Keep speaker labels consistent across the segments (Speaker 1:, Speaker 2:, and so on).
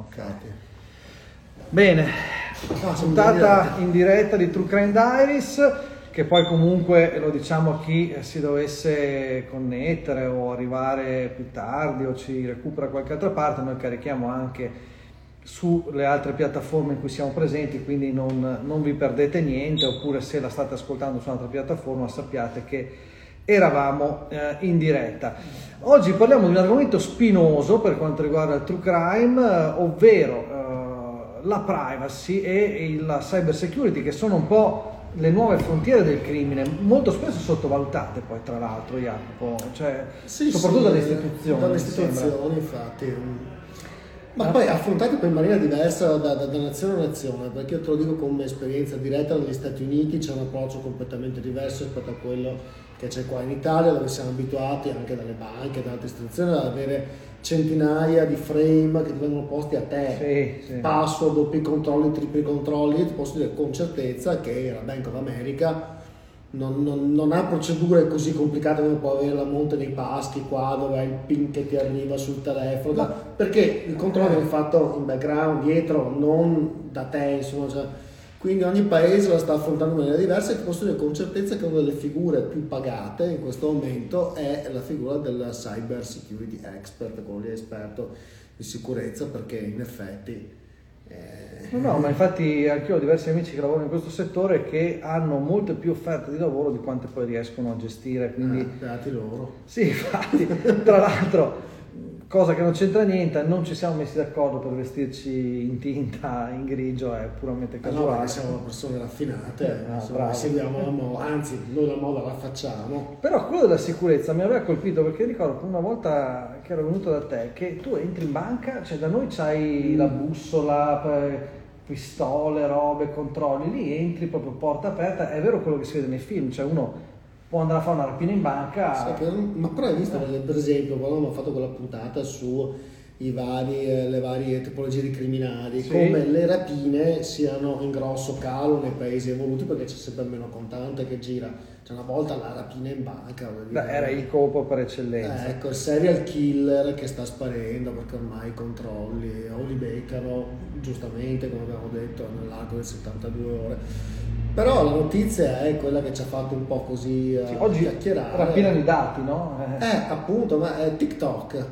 Speaker 1: ok. Bene,
Speaker 2: siamo
Speaker 1: puntata
Speaker 2: in diretta.
Speaker 1: di True Crime Diaries, che poi comunque lo diciamo a chi si dovesse connettere o arrivare più tardi o ci recupera da qualche altra parte, noi carichiamo anche sulle altre piattaforme in cui siamo presenti, quindi non, non vi perdete niente, oppure se la state ascoltando su un'altra piattaforma sappiate che eravamo eh, in diretta. Oggi parliamo di un argomento spinoso per quanto riguarda il true crime, eh, ovvero eh, la privacy e la cyber security, che sono un po' le nuove frontiere del crimine, molto spesso sottovalutate poi tra l'altro Jacopo, cioè,
Speaker 2: Sì,
Speaker 1: soprattutto
Speaker 2: sì,
Speaker 1: dalle istituzioni.
Speaker 2: Dalle istituzioni, infatti. Ma
Speaker 1: Ah.
Speaker 2: poi affrontate poi in maniera diversa da, da- da nazione a nazione, perché io te lo dico come esperienza diretta negli Stati Uniti c'è un approccio completamente diverso rispetto a quello che c'è qua in Italia, dove siamo abituati anche dalle banche, da altre istituzioni, ad avere centinaia di frame che ti vengono posti a te.
Speaker 1: Sì, sì.
Speaker 2: Password, doppi controlli, tripli controlli, ti posso dire con certezza che la Bank of America non, non- non ha procedure così complicate come può avere la monte dei paschi qua dove hai il pin che ti arriva sul telefono
Speaker 1: Ma-
Speaker 2: perché il controllo viene fatto in background dietro non da te insomma cioè, quindi ogni paese la sta affrontando in maniera diversa e ti posso dire con certezza che una delle figure più pagate in questo momento è la figura del cyber security expert quello lì esperto di sicurezza perché in effetti eh,
Speaker 1: No, no, ma infatti anche io ho diversi amici che lavorano in questo settore che hanno molte più offerte di lavoro di quante poi riescono a gestire, quindi
Speaker 2: eh, beati loro.
Speaker 1: Sì, infatti, tra l'altro, cosa che non c'entra niente, non ci siamo messi d'accordo per vestirci in tinta, in grigio, è puramente
Speaker 2: Ah no,
Speaker 1: casuale.
Speaker 2: perché siamo persone raffinate,
Speaker 1: Eh, no,
Speaker 2: insomma, seguiamo la moda, anzi noi la moda la facciamo.
Speaker 1: Però quello della sicurezza mi aveva colpito perché ricordo che una volta che ero venuto da te che tu entri in banca, cioè da noi c'hai la bussola, eh, pistole, robe, controlli, lì entri proprio porta aperta, è vero quello che si vede nei film, cioè uno può andare a fare una rapina in banca,
Speaker 2: Sai che- ma però hai visto per per esempio quando abbiamo fatto quella puntata su i vari, eh, le varie tipologie di criminali,
Speaker 1: Sì.
Speaker 2: come le rapine siano in grosso calo nei paesi evoluti perché c'è sempre meno contante che gira. Cioè una volta la rapina in banca
Speaker 1: beh, era il copo per eccellenza.
Speaker 2: Eh, ecco, il serial killer che sta sparendo perché ormai i controlli o li beccano giustamente, come abbiamo detto, nell'arco delle 72 ore. Però la notizia è quella che ci ha fatto un po' così eh,
Speaker 1: Sì, oggi
Speaker 2: chiacchierare.
Speaker 1: rapina di dati, no? Eh.
Speaker 2: Eh, appunto, ma è TikTok.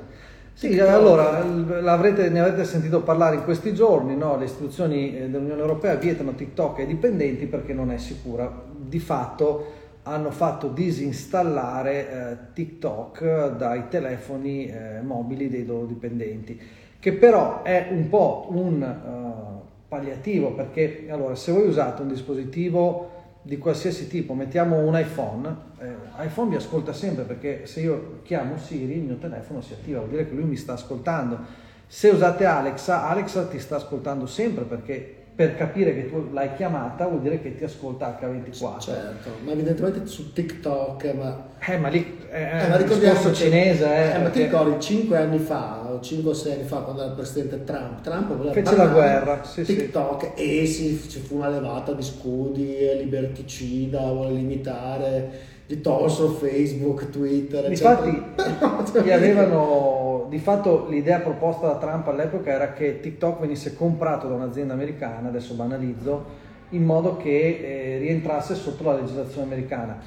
Speaker 1: Sì,
Speaker 2: TikTok.
Speaker 1: allora l'avrete- ne avrete sentito parlare in questi giorni, no? le istituzioni eh, dell'Unione Europea vietano TikTok ai dipendenti perché non è sicura. Di fatto hanno fatto disinstallare eh, TikTok dai telefoni eh, mobili dei loro dipendenti, che però è un po' un eh, palliativo perché allora se voi usate un dispositivo di qualsiasi tipo, mettiamo un iPhone, eh, iPhone vi ascolta sempre perché se io chiamo Siri il mio telefono si attiva, vuol dire che lui mi sta ascoltando. Se usate Alexa, Alexa ti sta ascoltando sempre perché per capire che tu l'hai chiamata vuol dire che ti ascolta H24.
Speaker 2: Certo, ma evidentemente su TikTok, ma...
Speaker 1: Eh, ma lì è
Speaker 2: Eh,
Speaker 1: un
Speaker 2: ma ricordiamo
Speaker 1: discorso
Speaker 2: che-
Speaker 1: cinese, eh,
Speaker 2: eh, ma ti ricordi 5 anni fa o 5 o 6 anni fa quando era il presidente Trump Trump voleva
Speaker 1: Fece la guerra, sì, sì.
Speaker 2: TikTok e sì, ci fu una levata di scudi eh, liberticida vuole limitare gli tolsero Facebook Twitter eccetera. Però, cioè,
Speaker 1: gli avevano, di fatto l'idea proposta da Trump all'epoca era che TikTok venisse comprato da un'azienda americana, adesso banalizzo, in modo che eh, rientrasse sotto la legislazione americana.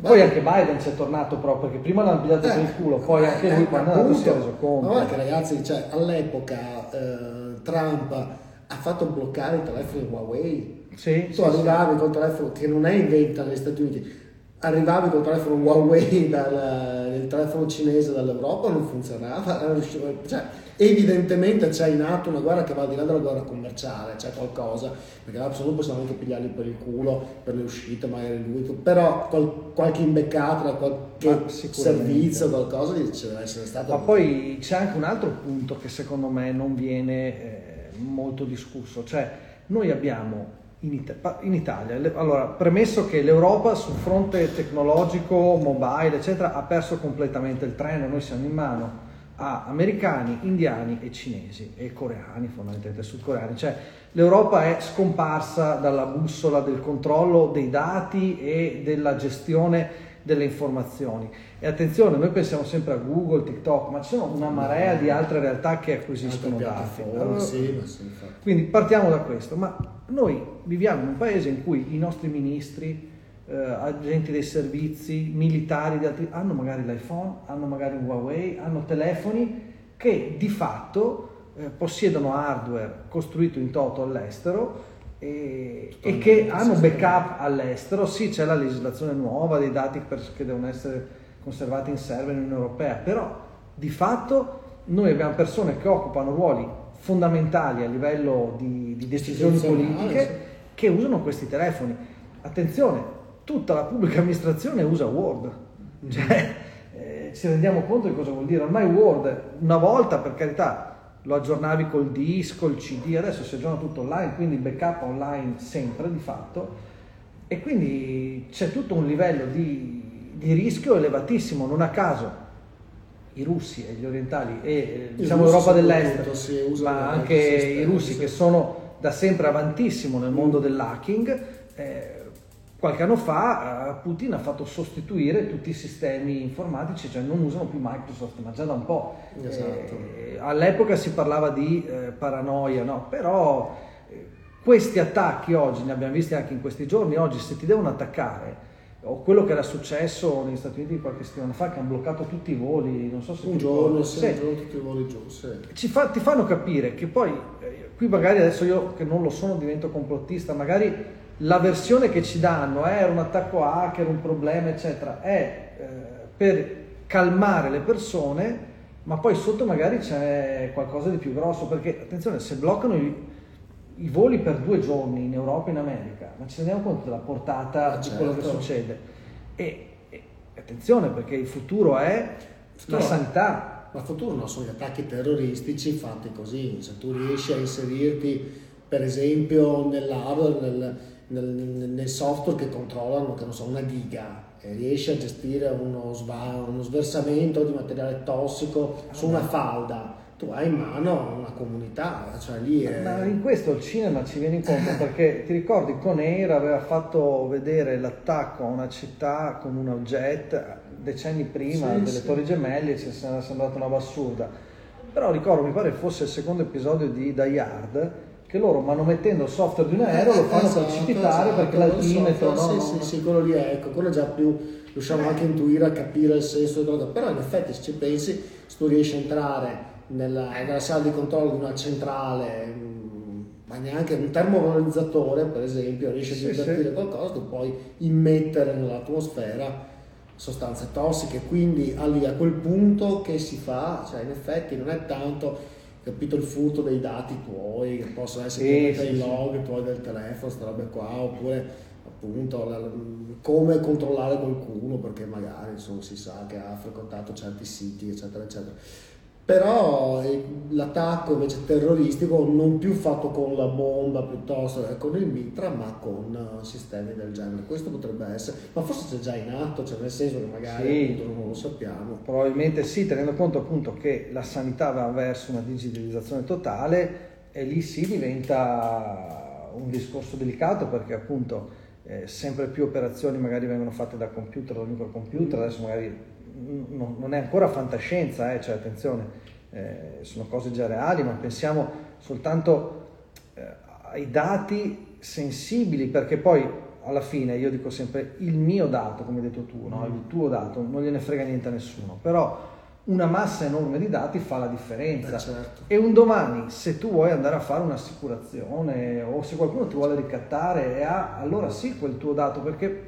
Speaker 1: Poi anche Biden ci è tornato proprio, perché prima l'hanno pigliato per il culo, poi
Speaker 2: eh,
Speaker 1: anche lui
Speaker 2: eh,
Speaker 1: quando andato si è
Speaker 2: appunto.
Speaker 1: reso conto.
Speaker 2: Ma guarda che ragazzi, cioè, all'epoca eh, Trump ha fatto bloccare i telefoni Huawei
Speaker 1: Sì,
Speaker 2: tu
Speaker 1: sì,
Speaker 2: arrivavi col telefono che non è in vendita negli Stati Uniti arrivavi col telefono Huawei dal il telefono cinese dall'Europa non funzionava non cioè, evidentemente c'è in atto una guerra che va al di là della guerra commerciale c'è qualcosa perché là non possiamo anche pigliarli per il culo per le uscite magari lui però qual- qualche imbeccato qualche servizio qualcosa ci deve essere stato
Speaker 1: Ma poi c'è anche un altro punto che secondo me non viene eh, molto discusso, cioè noi abbiamo in, Ita- in Italia, le- allora premesso che l'Europa sul fronte tecnologico, mobile, eccetera, ha perso completamente il treno, noi siamo in mano a americani, indiani e cinesi e coreani, fondamentalmente sudcoreani, cioè l'Europa è scomparsa dalla bussola del controllo dei dati e della gestione delle informazioni. E attenzione, noi pensiamo sempre a Google, TikTok, ma ci sono una marea di altre realtà che acquisiscono dati.
Speaker 2: Allora, sì, sì,
Speaker 1: Quindi partiamo da questo, ma noi viviamo in un paese in cui i nostri ministri, eh, agenti dei servizi, militari di altri, hanno magari l'iPhone, hanno magari un Huawei, hanno telefoni che di fatto eh, possiedono hardware costruito in toto all'estero e, e che hanno backup all'estero. Sì, c'è la legislazione nuova dei dati che devono essere conservati in server in Unione Europea, però di fatto noi abbiamo persone che occupano ruoli fondamentali a livello di, di decisioni politiche che usano questi telefoni. Attenzione, tutta la pubblica amministrazione usa Word. Mm. Cioè, eh, ci rendiamo conto di cosa vuol dire. Ormai Word, una volta per carità, lo aggiornavi col disco, il CD, adesso si aggiorna tutto online, quindi backup online sempre di fatto. E quindi c'è tutto un livello di, di rischio elevatissimo, non a caso i russi e gli orientali e diciamo l'Europa dell'Est, ma anche i russi che sono da sempre avantissimo nel mondo dell'hacking, eh, qualche anno fa eh, Putin ha fatto sostituire tutti i sistemi informatici, cioè non usano più Microsoft, ma già da un po'. Esatto. Eh, all'epoca si parlava di eh, paranoia, no? però eh, questi attacchi oggi, ne abbiamo visti anche in questi giorni, oggi se ti devono attaccare, o quello che era successo negli Stati Uniti qualche settimana fa, che hanno bloccato tutti i voli, non so se
Speaker 2: un giorno, sì, un giorno tutti i voli giù, sì.
Speaker 1: fa, ti fanno capire che poi, eh, qui magari adesso io che non lo sono divento complottista, magari la versione che ci danno è un attacco hacker, un problema, eccetera, è eh, per calmare le persone, ma poi sotto magari c'è qualcosa di più grosso, perché attenzione, se bloccano i, i voli per due giorni in Europa e in America, ma ci rendiamo conto della portata ah, di certo. quello che certo. succede. E, e, attenzione, perché il futuro è la sanità.
Speaker 2: Ma il futuro non sono gli attacchi terroristici fatti così, se tu riesci a inserirti per esempio nell'hardware, nel, nel, nel, software che controllano, che non so, una giga e riesci a gestire uno, sva, uno sversamento di materiale tossico su una falda, tu hai in mano una comunità, cioè lì è...
Speaker 1: Ma in questo il cinema ci viene incontro perché ti ricordi con Air aveva fatto vedere l'attacco a una città con un jet decenni prima sì, delle sì. Torri Gemelle e ci era sembrata una bassurda. Però ricordo, mi pare fosse il secondo episodio di Die Hard, che loro manomettendo il software di un aereo lo fanno esatto, precipitare esatto, perché l'altimetro
Speaker 2: no, sì, sì, sì, quello lì è, ecco, quello già più riusciamo anche a intuire, a capire il senso della cosa, però in effetti se ci pensi, se tu riesci a entrare nella, nella sala di controllo di una centrale, mm, ma neanche un termovalorizzatore per esempio, riesci a divertire qualcosa, tu puoi immettere nell'atmosfera sostanze tossiche, quindi a quel punto che si fa, cioè in effetti non è tanto capito il furto dei dati tuoi, che possono essere sì, sì, i log tuoi del telefono, queste robe qua, oppure appunto la, come controllare qualcuno perché magari insomma, si sa che ha frequentato certi siti, eccetera, eccetera però eh, l'attacco invece terroristico non più fatto con la bomba piuttosto che con il mitra ma con uh, sistemi del genere. Questo potrebbe essere ma forse c'è già in atto cioè nel senso che magari sì, non lo sappiamo.
Speaker 1: Probabilmente sì tenendo conto appunto che la sanità va verso una digitalizzazione totale e lì sì diventa un discorso delicato perché appunto eh, sempre più operazioni magari vengono fatte da computer, da microcomputer, adesso magari non è ancora fantascienza, eh, cioè attenzione, eh, sono cose già reali, ma pensiamo soltanto eh, ai dati sensibili, perché poi alla fine io dico sempre il mio dato, come hai detto tu, no? Il tuo dato, non gliene frega niente a nessuno, però una massa enorme di dati fa la differenza.
Speaker 2: Eh, certo.
Speaker 1: E un domani, se tu vuoi andare a fare un'assicurazione o se qualcuno ti vuole ricattare, ha, allora sì quel tuo dato, perché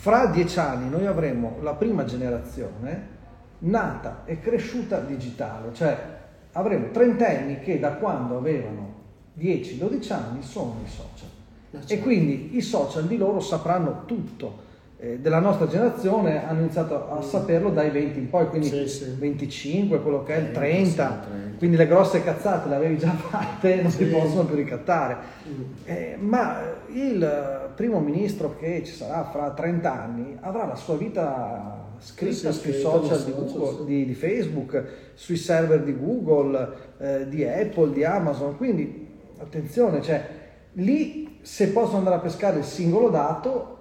Speaker 1: fra dieci anni noi avremo la prima generazione nata e cresciuta digitale, cioè avremo trentenni che da quando avevano 10-12 anni sono i social. Certo. E quindi i social di loro sapranno tutto. Eh, della nostra generazione hanno iniziato a mm. saperlo dai 20 in poi, quindi sì, sì. 25, quello che è il 30, 30, quindi le grosse cazzate le avevi già fatte non si possono più ricattare. Mm. Eh, ma il primo ministro che ci sarà fra 30 anni avrà la sua vita scritta sui social, di, Google, di, di, Facebook, sui server di Google, eh, di Apple, di Amazon. Quindi attenzione, cioè, lì se posso andare a pescare il singolo dato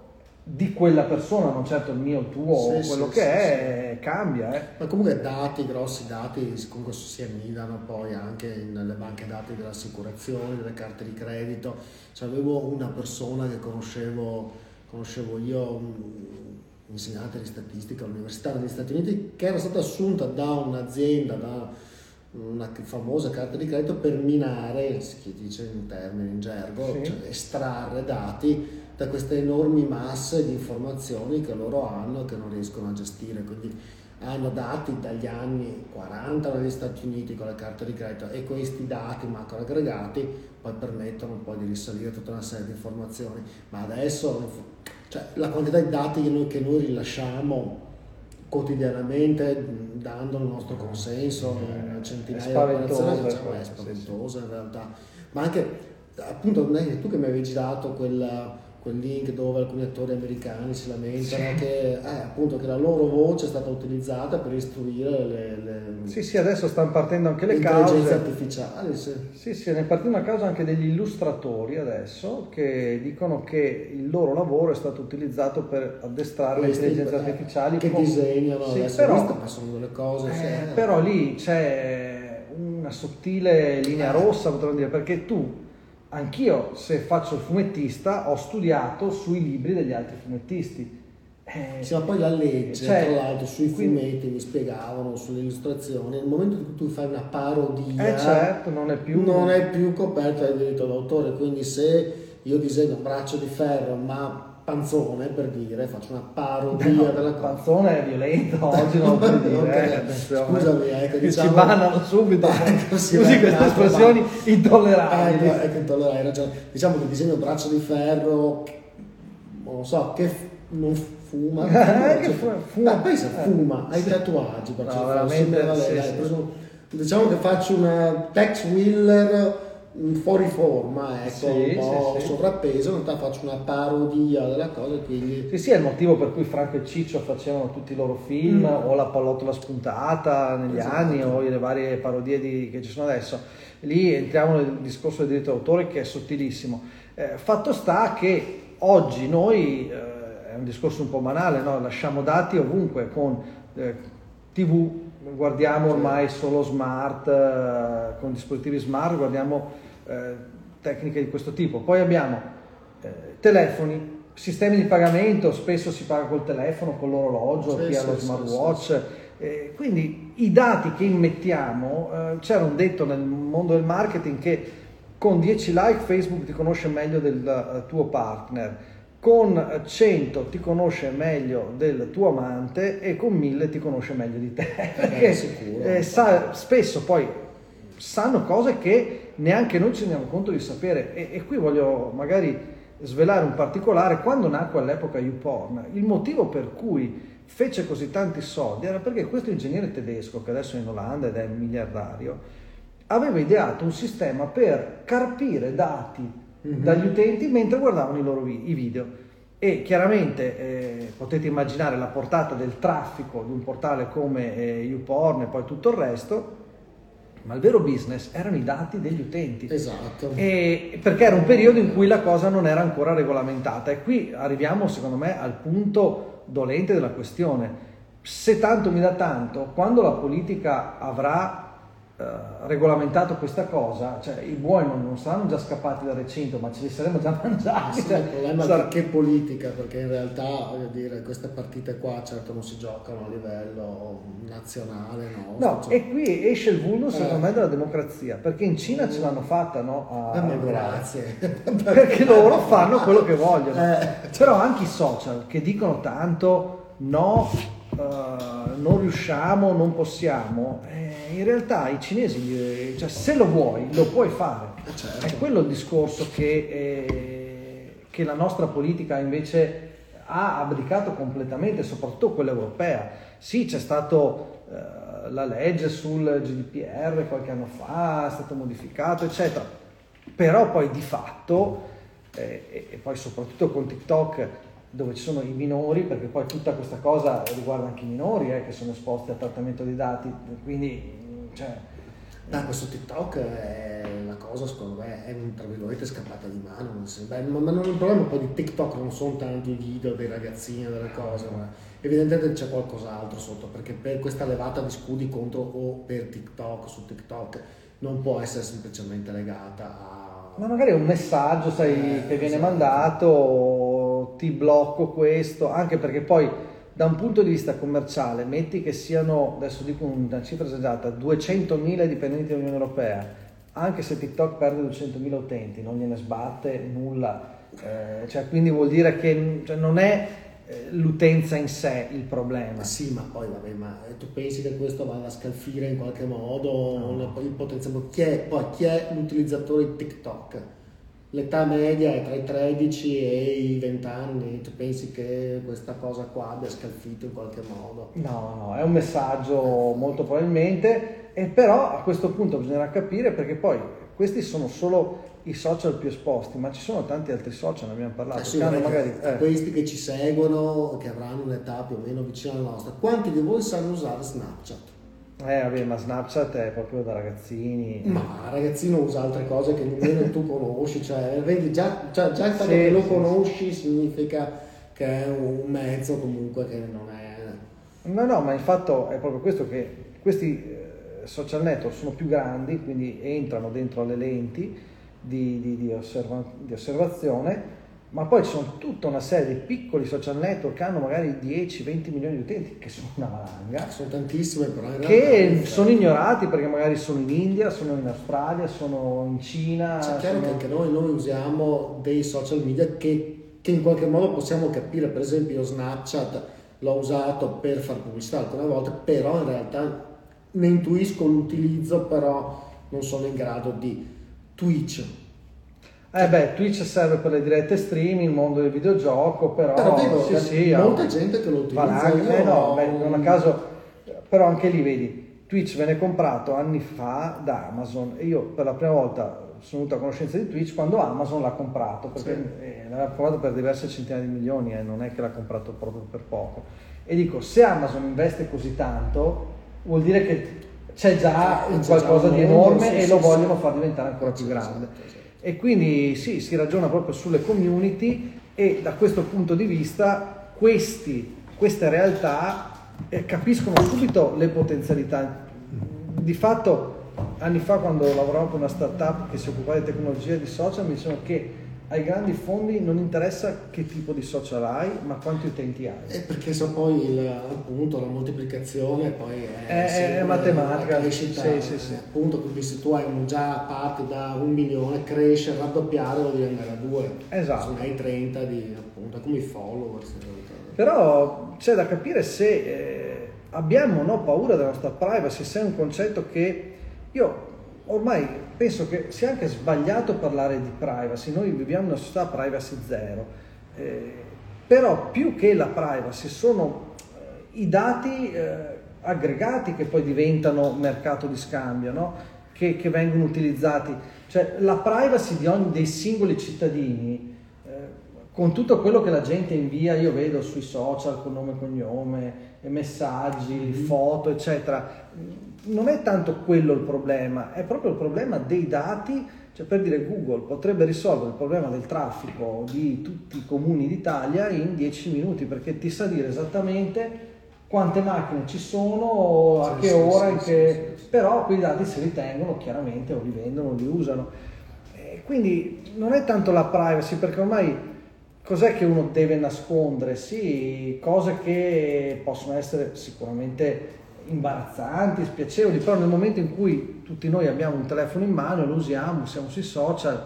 Speaker 1: di quella persona, non certo il mio, il tuo,
Speaker 2: Sì,
Speaker 1: quello
Speaker 2: sì,
Speaker 1: che
Speaker 2: sì,
Speaker 1: è, cambia. Eh.
Speaker 2: Ma comunque dati, grossi dati, comunque si annidano poi anche nelle banche dati delle assicurazioni, delle carte di credito. Cioè, avevo una persona che conoscevo, conoscevo io, un insegnante di statistica all'Università degli Stati Uniti, che era stata assunta da un'azienda, da una famosa carta di credito per minare, si dice in termini in gergo, cioè estrarre dati da queste enormi masse di informazioni che loro hanno e che non riescono a gestire. Quindi hanno dati dagli anni 40 negli Stati Uniti con le carte di credito e questi dati macro aggregati poi permettono poi di risalire tutta una serie di informazioni. Ma adesso cioè, la quantità di dati che noi, che noi rilasciamo quotidianamente dando il nostro consenso in
Speaker 1: È
Speaker 2: centinaia di operazioni diciamo, è spaventosa in realtà ma anche appunto tu che mi avevi girato quel, quel link dove alcuni attori americani si lamentano che, eh, appunto, che la loro voce è stata utilizzata per istruire le, le
Speaker 1: Sì, sì, adesso stanno partendo anche le cause.
Speaker 2: artificiali sì.
Speaker 1: Sì, sì, ne è partita una causa anche degli illustratori adesso che dicono che il loro lavoro è stato utilizzato per addestrare le
Speaker 2: Questi,
Speaker 1: intelligenze
Speaker 2: eh,
Speaker 1: artificiali
Speaker 2: che
Speaker 1: con-
Speaker 2: disegnano
Speaker 1: Sì,
Speaker 2: adesso
Speaker 1: però,
Speaker 2: ma sono delle cose sì,
Speaker 1: eh,
Speaker 2: eh.
Speaker 1: però lì c'è una sottile linea
Speaker 2: Eh.
Speaker 1: rossa, potremmo dire, perché tu, anch'io se faccio il fumettista, ho studiato sui libri degli altri fumettisti. Eh,
Speaker 2: Sì, ma poi la legge,
Speaker 1: Cioè,
Speaker 2: tra l'altro, sui
Speaker 1: quindi-
Speaker 2: fumetti mi spiegavano, sulle illustrazioni, nel momento in cui tu fai una parodia,
Speaker 1: eh, certo, non è più...
Speaker 2: non è più coperto dal diritto d'autore, quindi se io disegno un braccio di ferro ma panzone per dire, faccio una parodia
Speaker 1: No,
Speaker 2: della cosa.
Speaker 1: panzone è violento, oggi non lo puoi dire.
Speaker 2: Ok,
Speaker 1: eh.
Speaker 2: Scusami, ecco,
Speaker 1: Che
Speaker 2: diciamo-
Speaker 1: ci bannano subito.
Speaker 2: Ecco, sì,
Speaker 1: Usi
Speaker 2: beh,
Speaker 1: queste espressioni intollerabili.
Speaker 2: Ecco, ecco, intollerabili, ragione. Diciamo che disegno braccio di ferro, non so, che f- non fuma.
Speaker 1: Eh, che
Speaker 2: cioè,
Speaker 1: fu- fuma.
Speaker 2: eh, pensa,
Speaker 1: Eh.
Speaker 2: fuma, hai tatuaggi, braccio
Speaker 1: No, veramente,
Speaker 2: sì,
Speaker 1: sì, sì.
Speaker 2: diciamo che faccio una Tex Wheeler fuori forma, ecco,
Speaker 1: Sì,
Speaker 2: un po'
Speaker 1: sì, sì.
Speaker 2: sovrappeso, in realtà faccio una parodia della cosa, quindi...
Speaker 1: Sì, sì, è il motivo per cui Franco e Ciccio facevano tutti i loro film,
Speaker 2: Mm.
Speaker 1: o la pallottola spuntata negli
Speaker 2: Esatto.
Speaker 1: anni, o le varie parodie di- che ci sono adesso. Lì entriamo nel discorso del diritto d'autore che è sottilissimo. Eh, fatto sta che oggi noi, eh, è un discorso un po' banale, no? lasciamo dati ovunque con eh, TV, guardiamo ormai solo smart, eh, con dispositivi smart, guardiamo eh, tecniche di questo tipo. Poi abbiamo eh, telefoni, sistemi di pagamento, spesso si paga col telefono, con l'orologio,
Speaker 2: Sì,
Speaker 1: chi ha
Speaker 2: sì,
Speaker 1: lo
Speaker 2: sì,
Speaker 1: smartwatch. Eh, quindi i dati che immettiamo, eh, c'era un detto nel mondo del marketing che con 10 like Facebook ti conosce meglio del eh, tuo partner, con eh, 100 ti conosce meglio del tuo amante e con 1000 ti conosce meglio di te. Perché
Speaker 2: sicuro.
Speaker 1: eh, sa- spesso poi sanno cose che neanche noi ci rendiamo conto di sapere e, e qui voglio magari svelare un particolare quando nacque all'epoca YouPorn il motivo per cui fece così tanti soldi era perché questo ingegnere tedesco che adesso è in Olanda ed è miliardario aveva ideato un sistema per carpire dati
Speaker 2: Mhm.
Speaker 1: dagli utenti mentre guardavano i loro vi- i video e chiaramente eh, potete immaginare la portata del traffico di un portale come eh, YouPorn e poi tutto il resto ma il vero business erano i dati degli utenti
Speaker 2: Esatto.
Speaker 1: e perché era un periodo in cui la cosa non era ancora regolamentata e qui arriviamo secondo me al punto dolente della questione. Se tanto mi dà tanto, quando la politica avrà eh, regolamentato questa cosa, cioè i buoi non, non saranno già scappati dal recinto, ma ce li saremmo già mangiati.
Speaker 2: Sì, il problema
Speaker 1: sarà-
Speaker 2: è che, politica, perché in realtà voglio dire, queste partite qua certo non si giocano a livello nazionale, no?
Speaker 1: No,
Speaker 2: Cioè,
Speaker 1: e qui esce il vulno secondo
Speaker 2: Eh.
Speaker 1: me della democrazia, perché in Cina ce l'hanno fatta no, a
Speaker 2: eh, grazie.
Speaker 1: perché loro fanno quello che vogliono.
Speaker 2: Eh.
Speaker 1: Però anche i social che dicono tanto no, eh, non riusciamo, non possiamo, eh, in realtà i cinesi, eh, cioè, se lo vuoi, lo puoi fare.
Speaker 2: Eh, certo.
Speaker 1: È quello il discorso che, eh, che la nostra politica invece ha abdicato completamente, soprattutto quella europea. Sì, c'è stato eh, la legge sul GDPR qualche anno fa, è stato modificato, eccetera. Però poi di fatto, eh, e poi soprattutto con TikTok, dove ci sono i minori, perché poi tutta questa cosa riguarda anche i minori eh, che sono esposti al trattamento dei dati, quindi cioè,
Speaker 2: Da questo TikTok è la cosa, secondo me, è tra virgolette scappata di mano. Beh, ma non il problema poi di TikTok non sono tanti i video dei ragazzini, delle cose, ma evidentemente c'è qualcos'altro sotto, perché per questa levata di scudi contro o per TikTok, su TikTok, non può essere semplicemente legata a...
Speaker 1: Ma magari è un messaggio, sai, eh, che viene esatto. mandato, ti blocco questo, anche perché poi da un punto di vista commerciale, metti che siano, adesso dico una cifra esagerata, 200.000 dipendenti dell'Unione Europea, anche se TikTok perde 200.000 utenti, non gliene sbatte nulla, eh, cioè, quindi vuol dire che cioè, non è eh, l'utenza in sé il problema.
Speaker 2: Sì, ma poi vabbè, ma tu pensi che questo vada a scalfire in qualche modo no. il potenziale? Chi è, poi chi è l'utilizzatore di TikTok? L'età media è tra i 13 e i 20 anni, tu pensi che questa cosa qua abbia scalfito in qualche modo?
Speaker 1: No, no, è un messaggio molto probabilmente, e però a questo punto bisognerà capire perché poi questi sono solo i social più esposti, ma ci sono tanti altri social, ne abbiamo parlato. Eh
Speaker 2: sì, magari, eh. Questi che ci seguono, che avranno un'età più o meno vicina alla nostra, quanti di voi sanno usare Snapchat?
Speaker 1: Eh vabbè, ma Snapchat è proprio da ragazzini.
Speaker 2: Ma ragazzino usa altre cose che nemmeno tu conosci, cioè vedi già, già, già il fatto sì, che lo sì, conosci sì. significa che è un mezzo comunque che non è...
Speaker 1: No, no, ma il fatto è proprio questo che questi eh, social network sono più grandi, quindi entrano dentro le lenti di, di, di, osserva- di osservazione ma poi ci sono tutta una serie di piccoli social network che hanno magari 10-20 milioni di utenti, che sono una valanga.
Speaker 2: Sono tantissime, però.
Speaker 1: che sono ignorati perché magari sono in India, sono in Australia, sono in Cina.
Speaker 2: C'è
Speaker 1: chiaro
Speaker 2: sono... che anche noi, noi, usiamo dei social media che, che, in qualche modo possiamo capire. Per esempio, Snapchat l'ho usato per fare pubblicità alcune volte, però in realtà ne intuisco l'utilizzo, però non sono in grado di. Twitch
Speaker 1: eh beh, Twitch serve per le dirette streaming, il mondo del videogioco, però,
Speaker 2: però vedo sì, sì, molta gente che lo utilizza.
Speaker 1: Valanga, eh no, beh, non a caso, però anche lì vedi, Twitch venne comprato anni fa da Amazon e io per la prima volta sono venuto a conoscenza di Twitch quando Amazon l'ha comprato, perché sì. eh, l'aveva comprato per diverse centinaia di milioni, eh, non è che l'ha comprato proprio per poco. E dico, se Amazon investe così tanto, vuol dire che c'è già c'è qualcosa già di enorme sì, e lo vogliono far diventare ancora più grande. Esatto, e quindi sì, si ragiona proprio sulle community e da questo punto di vista questi, queste realtà eh, capiscono subito le potenzialità. Di fatto anni fa quando lavoravo per una startup che si occupava di tecnologia e di social mi dicevano che ai grandi fondi non interessa che tipo di social hai, ma quanti utenti hai.
Speaker 2: Eh, perché so poi il, appunto la moltiplicazione poi
Speaker 1: è, è, è matematica. La
Speaker 2: crescita, sì, sì, sì. Appunto, quindi se tu hai già parte da un milione, cresce, raddoppiare vuol dire andare a due.
Speaker 1: Esatto.
Speaker 2: Se ne hai 30 di appunto, come i followers.
Speaker 1: Però c'è da capire se eh, abbiamo no, paura della nostra privacy, se è un concetto che io ormai penso che sia anche sbagliato parlare di privacy, noi viviamo in una società privacy zero, eh, però più che la privacy sono eh, i dati eh, aggregati che poi diventano mercato di scambio, no? che, che, vengono utilizzati, cioè la privacy ogni dei singoli cittadini con tutto quello che la gente invia, io vedo sui social con nome e cognome, messaggi, mm-hmm. foto, eccetera, non è tanto quello il problema, è proprio il problema dei dati, cioè per dire Google potrebbe risolvere il problema del traffico di tutti i comuni d'Italia in 10 minuti perché ti sa dire esattamente quante macchine ci sono, a sì, che sì, ora, sì, che... però quei dati si ritengono chiaramente o li vendono o li usano. E quindi non è tanto la privacy perché ormai cos'è che uno deve nascondere? Sì, cose che possono essere sicuramente imbarazzanti, spiacevoli, però nel momento in cui tutti noi abbiamo un telefono in mano lo usiamo, siamo sui social,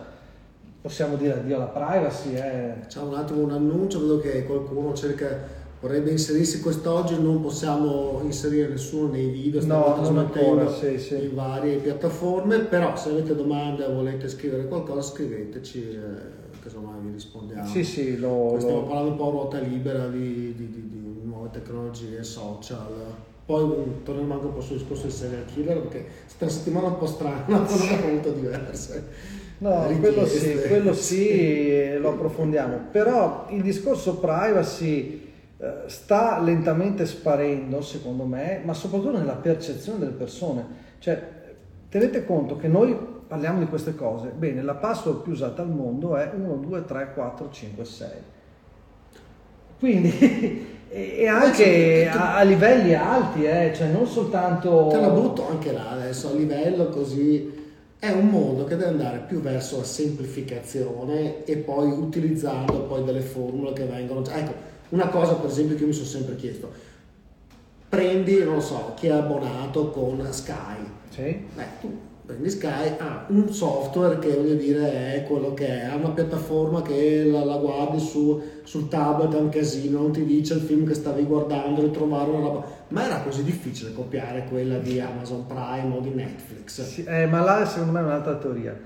Speaker 1: possiamo dire addio alla privacy. Eh.
Speaker 2: C'è un attimo un annuncio, vedo che qualcuno cerca vorrebbe inserirsi quest'oggi, non possiamo inserire nessuno nei video,
Speaker 1: stiamo no, trasmettendo sì, sì.
Speaker 2: in varie piattaforme, però se avete domande o volete scrivere qualcosa scriveteci, eh, casomai vi rispondiamo.
Speaker 1: Sì, sì, lo,
Speaker 2: Stiamo
Speaker 1: lo...
Speaker 2: parlando un po' a ruota libera di, di, di, di nuove tecnologie social. Poi torniamo anche un po' sul discorso del serial killer perché questa settimana è un po' strana, sono molto diverse.
Speaker 1: No, quello sì, quello sì, lo approfondiamo. Però il discorso privacy eh, sta lentamente sparendo, secondo me, ma soprattutto nella percezione delle persone. Cioè, tenete conto che noi parliamo di queste cose, bene, la password più usata al mondo è 1, 2, 3, 4, 5, 6. Quindi, e anche a, a, livelli alti, eh, cioè non soltanto...
Speaker 2: Te la butto anche là adesso, a livello così... È un mondo che deve andare più verso la semplificazione e poi utilizzando poi delle formule che vengono... Ecco, una cosa per esempio che io mi sono sempre chiesto, prendi, non lo so, chi è abbonato con Sky.
Speaker 1: Sì.
Speaker 2: Beh, tu prendi Sky, ha un software che voglio dire è quello che è, ha una piattaforma che la, la guardi su, sul tablet, è un casino, non ti dice il film che stavi guardando, ritrovare una roba. Ma era così difficile copiare quella di Amazon Prime o di Netflix.
Speaker 1: Sì, eh, ma là secondo me è un'altra teoria.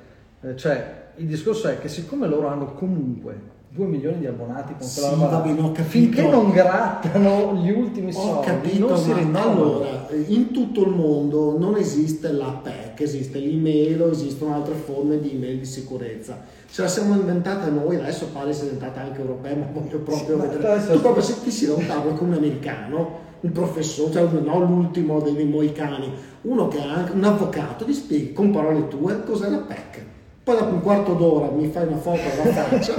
Speaker 1: Eh, cioè, il discorso è che siccome loro hanno comunque 2 milioni di abbonati con
Speaker 2: sì, vabbè,
Speaker 1: finché non grattano gli ultimi
Speaker 2: ho
Speaker 1: soldi
Speaker 2: capito,
Speaker 1: non si rinnovano
Speaker 2: allora in tutto il mondo non esiste la PEC esiste l'email o esistono altre forme di email di sicurezza ce la siamo inventata noi adesso pare sia diventata anche europea ma voglio proprio
Speaker 1: Sì,
Speaker 2: vedere tu proprio se ti si da un tavolo con un americano un professore, cioè non l'ultimo dei moicani, uno che ha anche un avvocato, gli spieghi con parole tue cos'è la PEC. Poi dopo un quarto d'ora mi fai una foto alla faccia.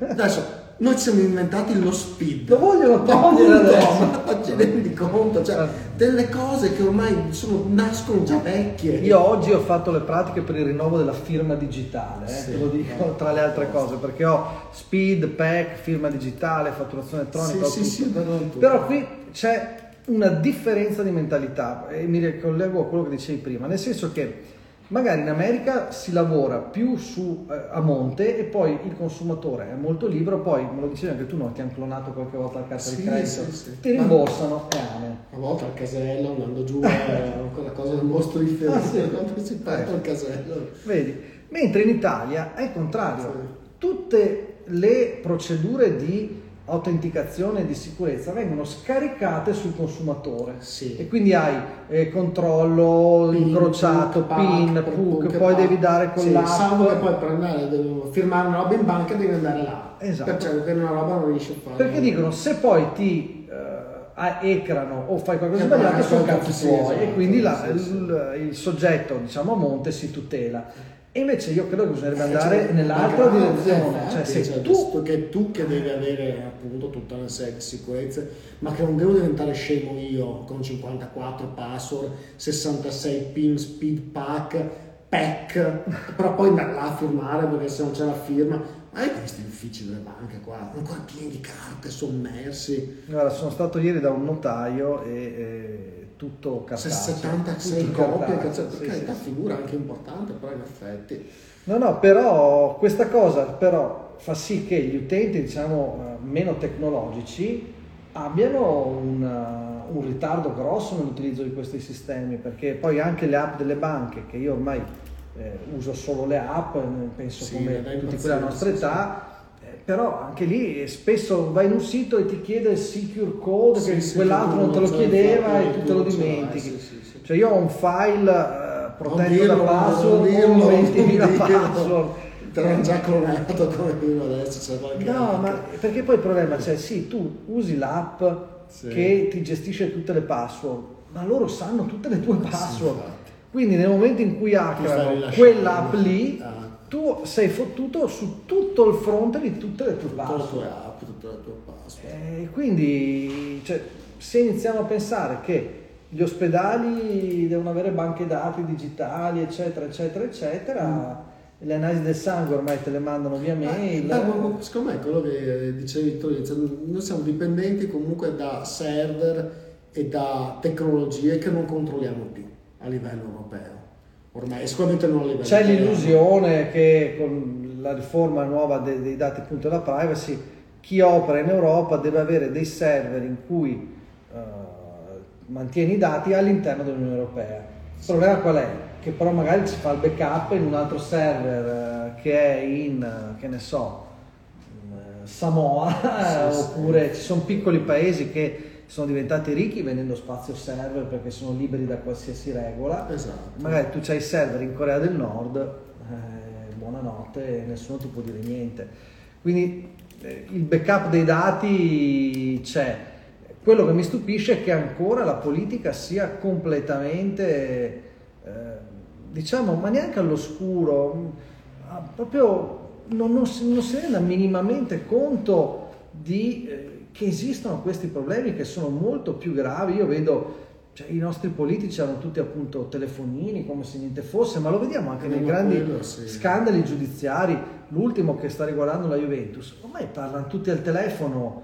Speaker 2: Adesso noi ci siamo inventati lo speed.
Speaker 1: Lo vogliono togliere
Speaker 2: Appunto,
Speaker 1: adesso.
Speaker 2: ma ci rendi conto? Cioè, delle cose che ormai sono- nascono già vecchie.
Speaker 1: io oggi ho fatto le pratiche per il rinnovo della firma digitale, eh,
Speaker 2: Sì.
Speaker 1: te lo dico tra le altre cose, perché ho speed, PEC, firma digitale, fatturazione elettronica,
Speaker 2: Sì, sì.
Speaker 1: Però qui c'è una differenza di mentalità e mi ricollego a quello che dicevi prima, nel senso che magari in America si lavora più su, eh, a monte e poi il consumatore è molto libero, poi me lo dicevi anche tu, no, ti hanno clonato qualche volta la carta
Speaker 2: Sì,
Speaker 1: di credito,
Speaker 2: sì, sì.
Speaker 1: ti rimborsano e amen.
Speaker 2: A volte al casello andando giù è quella cosa del mostro di Felice,
Speaker 1: Ah, sì.
Speaker 2: si parte al casello.
Speaker 1: Vedi? Mentre in Italia è il contrario. Tutte le procedure di autenticazione e di sicurezza vengono scaricate sul consumatore.
Speaker 2: Sì.
Speaker 1: E quindi hai eh, controllo
Speaker 2: PIN,
Speaker 1: incrociato,
Speaker 2: PUC,
Speaker 1: PIN, PUC,
Speaker 2: PUC,
Speaker 1: poi
Speaker 2: PAC.
Speaker 1: devi dare con
Speaker 2: Sì,
Speaker 1: l'app.
Speaker 2: Salvo che poi per andare, devo firmare una roba in banca devi andare là.
Speaker 1: Esatto.
Speaker 2: Perché una roba non riesci a fare.
Speaker 1: Perché dicono se poi ti eh, ecrano o fai qualcosa di
Speaker 2: Eh,
Speaker 1: sbagliato
Speaker 2: ma
Speaker 1: sono cazzi tuoi
Speaker 2: esatto,
Speaker 1: e quindi la- il, il soggetto diciamo a monte si tutela. E invece io credo che bisognerebbe
Speaker 2: Eh,
Speaker 1: andare
Speaker 2: cioè,
Speaker 1: nell'altra direzione. Cioè, se
Speaker 2: cioè,
Speaker 1: tu
Speaker 2: visto che tu che devi avere appunto tutta una serie di sicurezze, ma che non devo diventare scemo io con 54 password, 66 pin, speed pack, pack, però poi andare là a firmare perché se non c'è la firma, ma hai visto gli uffici delle banche qua, ancora pieni di carte, sommersi,
Speaker 1: Guarda, sono stato ieri da un notaio e, e tutto cartaceo.
Speaker 2: 76
Speaker 1: tutto
Speaker 2: copie,
Speaker 1: cartaceo, sì,
Speaker 2: per carità,
Speaker 1: sì.
Speaker 2: figura anche importante, però in effetti.
Speaker 1: No, no, però questa cosa però fa sì che gli utenti, diciamo, eh, meno tecnologici abbiano un, eh, un ritardo grosso nell'utilizzo di questi sistemi, perché poi anche le app delle banche, che io ormai eh, uso solo le app, eh, penso
Speaker 2: Sì,
Speaker 1: come tutti quelli della nostra età, però anche lì eh, spesso vai in un sito e ti chiede il secure code,
Speaker 2: Sì,
Speaker 1: che
Speaker 2: sì,
Speaker 1: quell'altro non te lo chiedeva e tu te lo
Speaker 2: l'hai,
Speaker 1: dimentichi.
Speaker 2: sì.
Speaker 1: Cioè io ho un file eh, protetto
Speaker 2: dirlo,
Speaker 1: da password
Speaker 2: dirlo,
Speaker 1: con
Speaker 2: non
Speaker 1: 20.000
Speaker 2: dirlo.
Speaker 1: password.
Speaker 2: Te l'hanno già clonato come io adesso
Speaker 1: No, ma perché poi il problema c'è, sì, tu usi l'app che ti gestisce tutte le password, ma loro sanno tutte le tue password. Quindi nel momento in cui hackerano quell'app lì,
Speaker 2: Ah.
Speaker 1: Tu sei fottuto su tutto il fronte di tutte le tue password.
Speaker 2: app, tutte le tue password.
Speaker 1: E quindi cioè, se iniziamo a pensare che gli ospedali devono avere banche dati digitali, eccetera, eccetera, eccetera, le analisi del sangue ormai te le mandano via mail.
Speaker 2: Eh, ma- ma secondo me è quello che dicevi tu, all'inizio, noi siamo dipendenti comunque da server e da tecnologie che non controlliamo più a livello europeo. Ormai, e sicuramente non a livello
Speaker 1: C'è
Speaker 2: italiano.
Speaker 1: l'illusione che con la riforma nuova de- dei dati appunto della privacy, chi opera in Europa deve avere dei server in cui eh, mantiene i dati all'interno dell'Unione Europea. Il problema qual è? Che però magari si fa il backup in un altro server eh, che è in, eh, che ne so, Samoa,
Speaker 2: Sì, sì.
Speaker 1: oppure ci sono piccoli paesi che sono diventati ricchi vendendo spazio server perché sono liberi da qualsiasi regola.
Speaker 2: Esatto.
Speaker 1: Magari tu c'hai i server in Corea del Nord, eh, buonanotte, nessuno ti può dire niente. Quindi eh, il backup dei dati c'è. Quello che mi stupisce è che ancora la politica sia completamente eh, diciamo, ma neanche all'oscuro, ah, proprio non, non, si, non si renda minimamente conto di, eh, che esistono questi problemi che sono molto più gravi. Io vedo cioè, i nostri politici hanno tutti appunto telefonini come se niente fosse, ma lo vediamo anche nei grandi quello, sì. scandali giudiziari. L'ultimo che sta riguardando la Juventus, ormai parlano tutti al telefono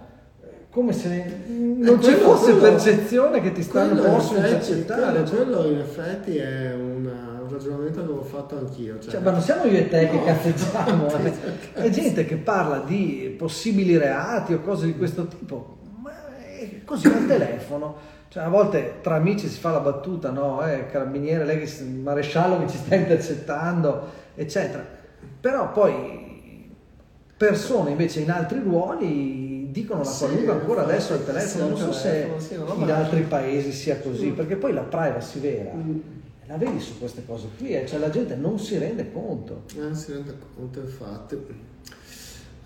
Speaker 1: come se non ci fosse quello, percezione che ti stanno possono intercettare.
Speaker 2: Quello, in effetti è una, un ragionamento che avevo fatto anch'io.
Speaker 1: Cioè, cioè, ma non siamo io e te no. che cazzeggiamo, eh. è gente che parla di possibili reati o cose di questo tipo, ma è così al telefono. Cioè, a volte tra amici si fa la battuta, no? Eh, carabiniere, lei che maresciallo che ci sta intercettando, eccetera. Però poi persone invece in altri ruoli dicono la qualunque ancora adesso al telefono, non so se in altri paesi sia così, perché poi la privacy vera mm. la vedi su queste cose qui, eh? cioè la gente non si rende conto.
Speaker 2: Non si rende conto, infatti.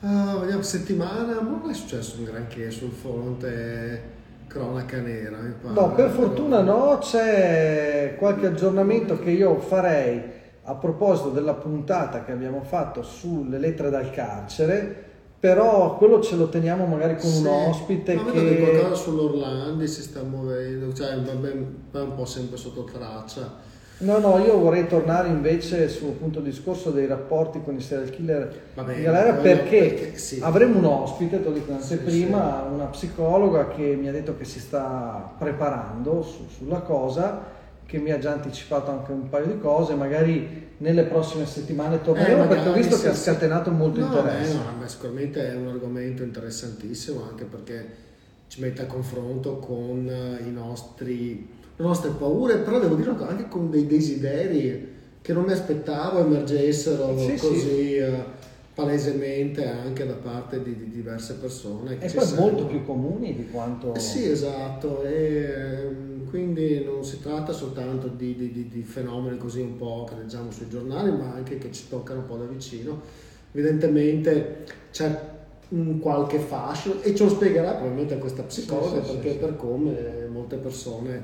Speaker 2: Uh, vediamo, settimana, ma non è successo un granché sul fronte cronaca nera.
Speaker 1: No, per fortuna no, c'è qualche aggiornamento che io farei a proposito della puntata che abbiamo fatto sulle lettere dal carcere però quello ce lo teniamo magari con sì, un ospite
Speaker 2: ma
Speaker 1: che...
Speaker 2: qualcosa sull'Orlandi si sta muovendo, cioè va un po' sempre sotto traccia.
Speaker 1: No, no, io vorrei tornare invece sul punto discorso dei rapporti con i serial killer Vabbè, in galera perché, perché sì. avremo un ospite, te lo dico anteprima, sì, una psicologa che mi ha detto che si sta preparando su, sulla cosa, che mi ha già anticipato anche un paio di cose, magari nelle prossime settimane torneremo eh, perché ho visto che ha scatenato molto
Speaker 2: no,
Speaker 1: interesse.
Speaker 2: Beh, no, sicuramente è un argomento interessantissimo anche perché ci mette a confronto con i nostri, le nostre paure, però devo dire anche con dei desideri che non mi aspettavo emergessero sì, così sì. Uh, palesemente anche da parte di, di diverse persone.
Speaker 1: e poi molto più comuni di quanto...
Speaker 2: Eh sì, esatto. E, quindi non si tratta soltanto di, di, di, fenomeni così un po' che leggiamo sui giornali, ma anche che ci toccano un po' da vicino. Evidentemente c'è un qualche fascino e ce lo spiegherà probabilmente questa psicologa sì, sì, perché sì, per come molte persone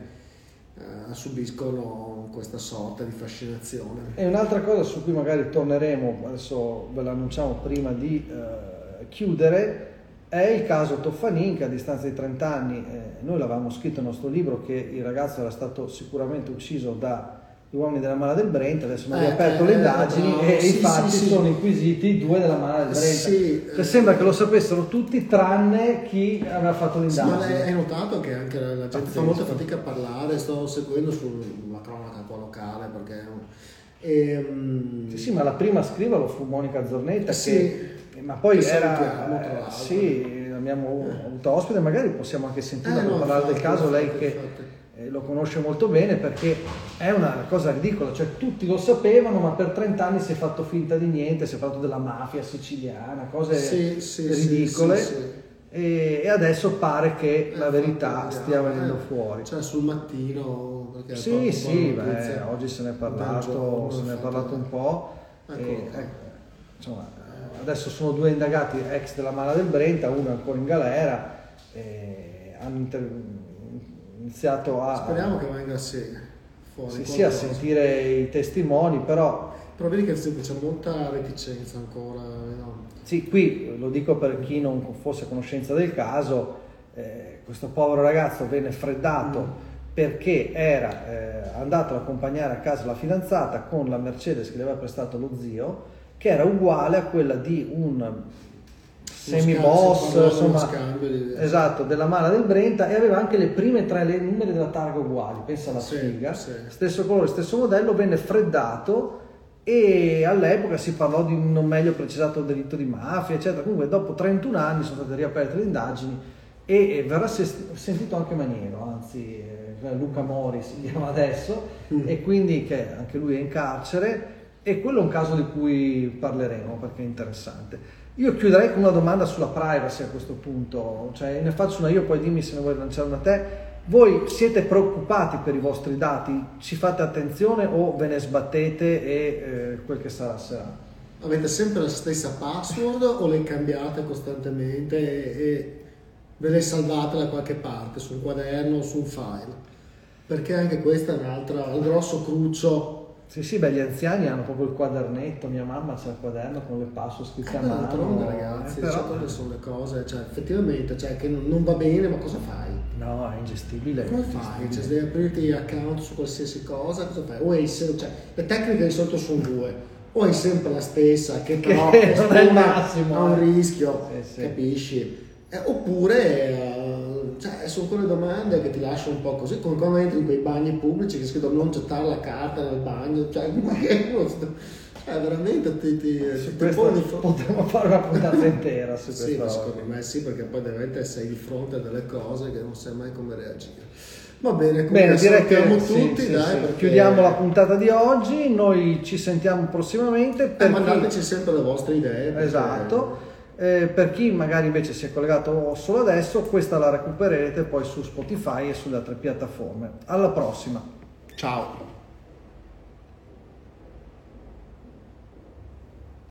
Speaker 2: eh, subiscono questa sorta di fascinazione.
Speaker 1: E un'altra cosa su cui magari torneremo, adesso ve l'annunciamo prima di eh, chiudere, è il caso Toffanin che a distanza di 30 anni, eh, noi l'avevamo scritto nel nostro libro che il ragazzo era stato sicuramente ucciso da gli uomini della Mala del Brent, adesso abbiamo eh, riaperto eh, le indagini no, e sì, infatti sì, sono sì. inquisiti i due della Mala del Brent. Sì, cioè, sembra che lo sapessero tutti tranne chi aveva fatto l'indagine.
Speaker 2: ma hai notato che anche la, la gente fa molta fatica a parlare, sto seguendo sulla cronaca qua locale perché...
Speaker 1: E, um... sì, sì, ma la prima a scriverlo fu Monica Zornetta che ma poi era eh, sì, abbiamo eh. avuto ospite, magari possiamo anche sentire eh, no, parlare infatti, del caso, infatti, lei che eh, lo conosce molto bene perché è una cosa ridicola, cioè tutti lo sapevano ma per 30 anni si è fatto finta di niente, si è fatto della mafia siciliana, cose sì, sì, ridicole. Sì, e, adesso pare che la verità stia venendo fuori.
Speaker 2: Cioè sul mattino.
Speaker 1: Sì, sì, beh, oggi se ne è parlato, se ne è parlato un po'. Ecco, e, ecco, insomma, adesso sono due indagati ex della Mala del Brenta, uno è ancora in galera, hanno inter- iniziato a...
Speaker 2: Speriamo che venga sì,
Speaker 1: fuori. Sì, sì, a sentire i testimoni, però...
Speaker 2: Però vedi che c'è molta reticenza ancora. No?
Speaker 1: Sì, qui lo dico per chi non fosse a conoscenza del caso, eh, questo povero ragazzo venne freddato mm. perché era eh, andato ad accompagnare a casa la fidanzata con la Mercedes che le aveva prestato lo zio che era uguale a quella di un semi-boss, insomma, di... esatto, della Mala del Brenta e aveva anche le prime tre le numeri della targa uguali, pensa alla sì, sfiga, sì. stesso colore, stesso modello, venne freddato e all'epoca si parlò di un non meglio precisato delitto di mafia, eccetera. Comunque dopo 31 anni sono state riaperte le indagini e verrà sentito anche Maniero, anzi eh, Luca Mori si chiama adesso, mm. e quindi che anche lui è in carcere e quello è un caso di cui parleremo perché è interessante. Io chiuderei con una domanda sulla privacy a questo punto, cioè ne faccio una io, poi dimmi se ne vuoi lanciare una te. Voi siete preoccupati per i vostri dati? Ci fate attenzione o ve ne sbattete e eh, quel che sarà sarà?
Speaker 2: Avete sempre la stessa password o le cambiate costantemente e ve le salvate da qualche parte, su un quaderno o su un file? Perché anche questa è un'altra, il grosso cruccio
Speaker 1: Sì, sì, beh, gli anziani hanno proprio il quadernetto, mia mamma c'ha il quaderno con le password scritte a
Speaker 2: Eh,
Speaker 1: mano.
Speaker 2: d'altronde, ragazzi,
Speaker 1: eh, però-
Speaker 2: cioè, quelle sono le cose, cioè, effettivamente, cioè, che non, non va bene, ma cosa fai?
Speaker 1: No, è ingestibile.
Speaker 2: Come
Speaker 1: è
Speaker 2: fai? Cioè, se devi aprirti account su qualsiasi cosa, cosa fai? O se- cioè, le tecniche di solito sono due, o hai sempre la stessa, che però
Speaker 1: Che non è il massimo,
Speaker 2: a un
Speaker 1: eh.
Speaker 2: rischio,
Speaker 1: Sì, sì.
Speaker 2: capisci? Eh, oppure eh, cioè, sono quelle domande che ti lasciano un po' così, come quando entri in quei bagni pubblici che scritto non gettare la carta nel bagno, cioè, ma che cioè veramente ti, ti,
Speaker 1: Su
Speaker 2: ti
Speaker 1: questo
Speaker 2: poni
Speaker 1: potremmo fare una puntata intera su
Speaker 2: Sì,
Speaker 1: questa
Speaker 2: ma secondo me sì, perché poi veramente sei di fronte a delle cose che non sai mai come reagire. Va bene,
Speaker 1: Bene, direi che sì,
Speaker 2: tutti,
Speaker 1: sì,
Speaker 2: dai,
Speaker 1: sì.
Speaker 2: perché-
Speaker 1: chiudiamo la puntata di oggi. Noi ci sentiamo prossimamente.
Speaker 2: Eh,
Speaker 1: Per chi-
Speaker 2: mandateci sempre le vostre idee. perché-
Speaker 1: Esatto. Eh, per chi magari invece si è collegato solo adesso, questa la recupererete poi su Spotify e sulle altre piattaforme. Alla prossima!
Speaker 2: Ciao.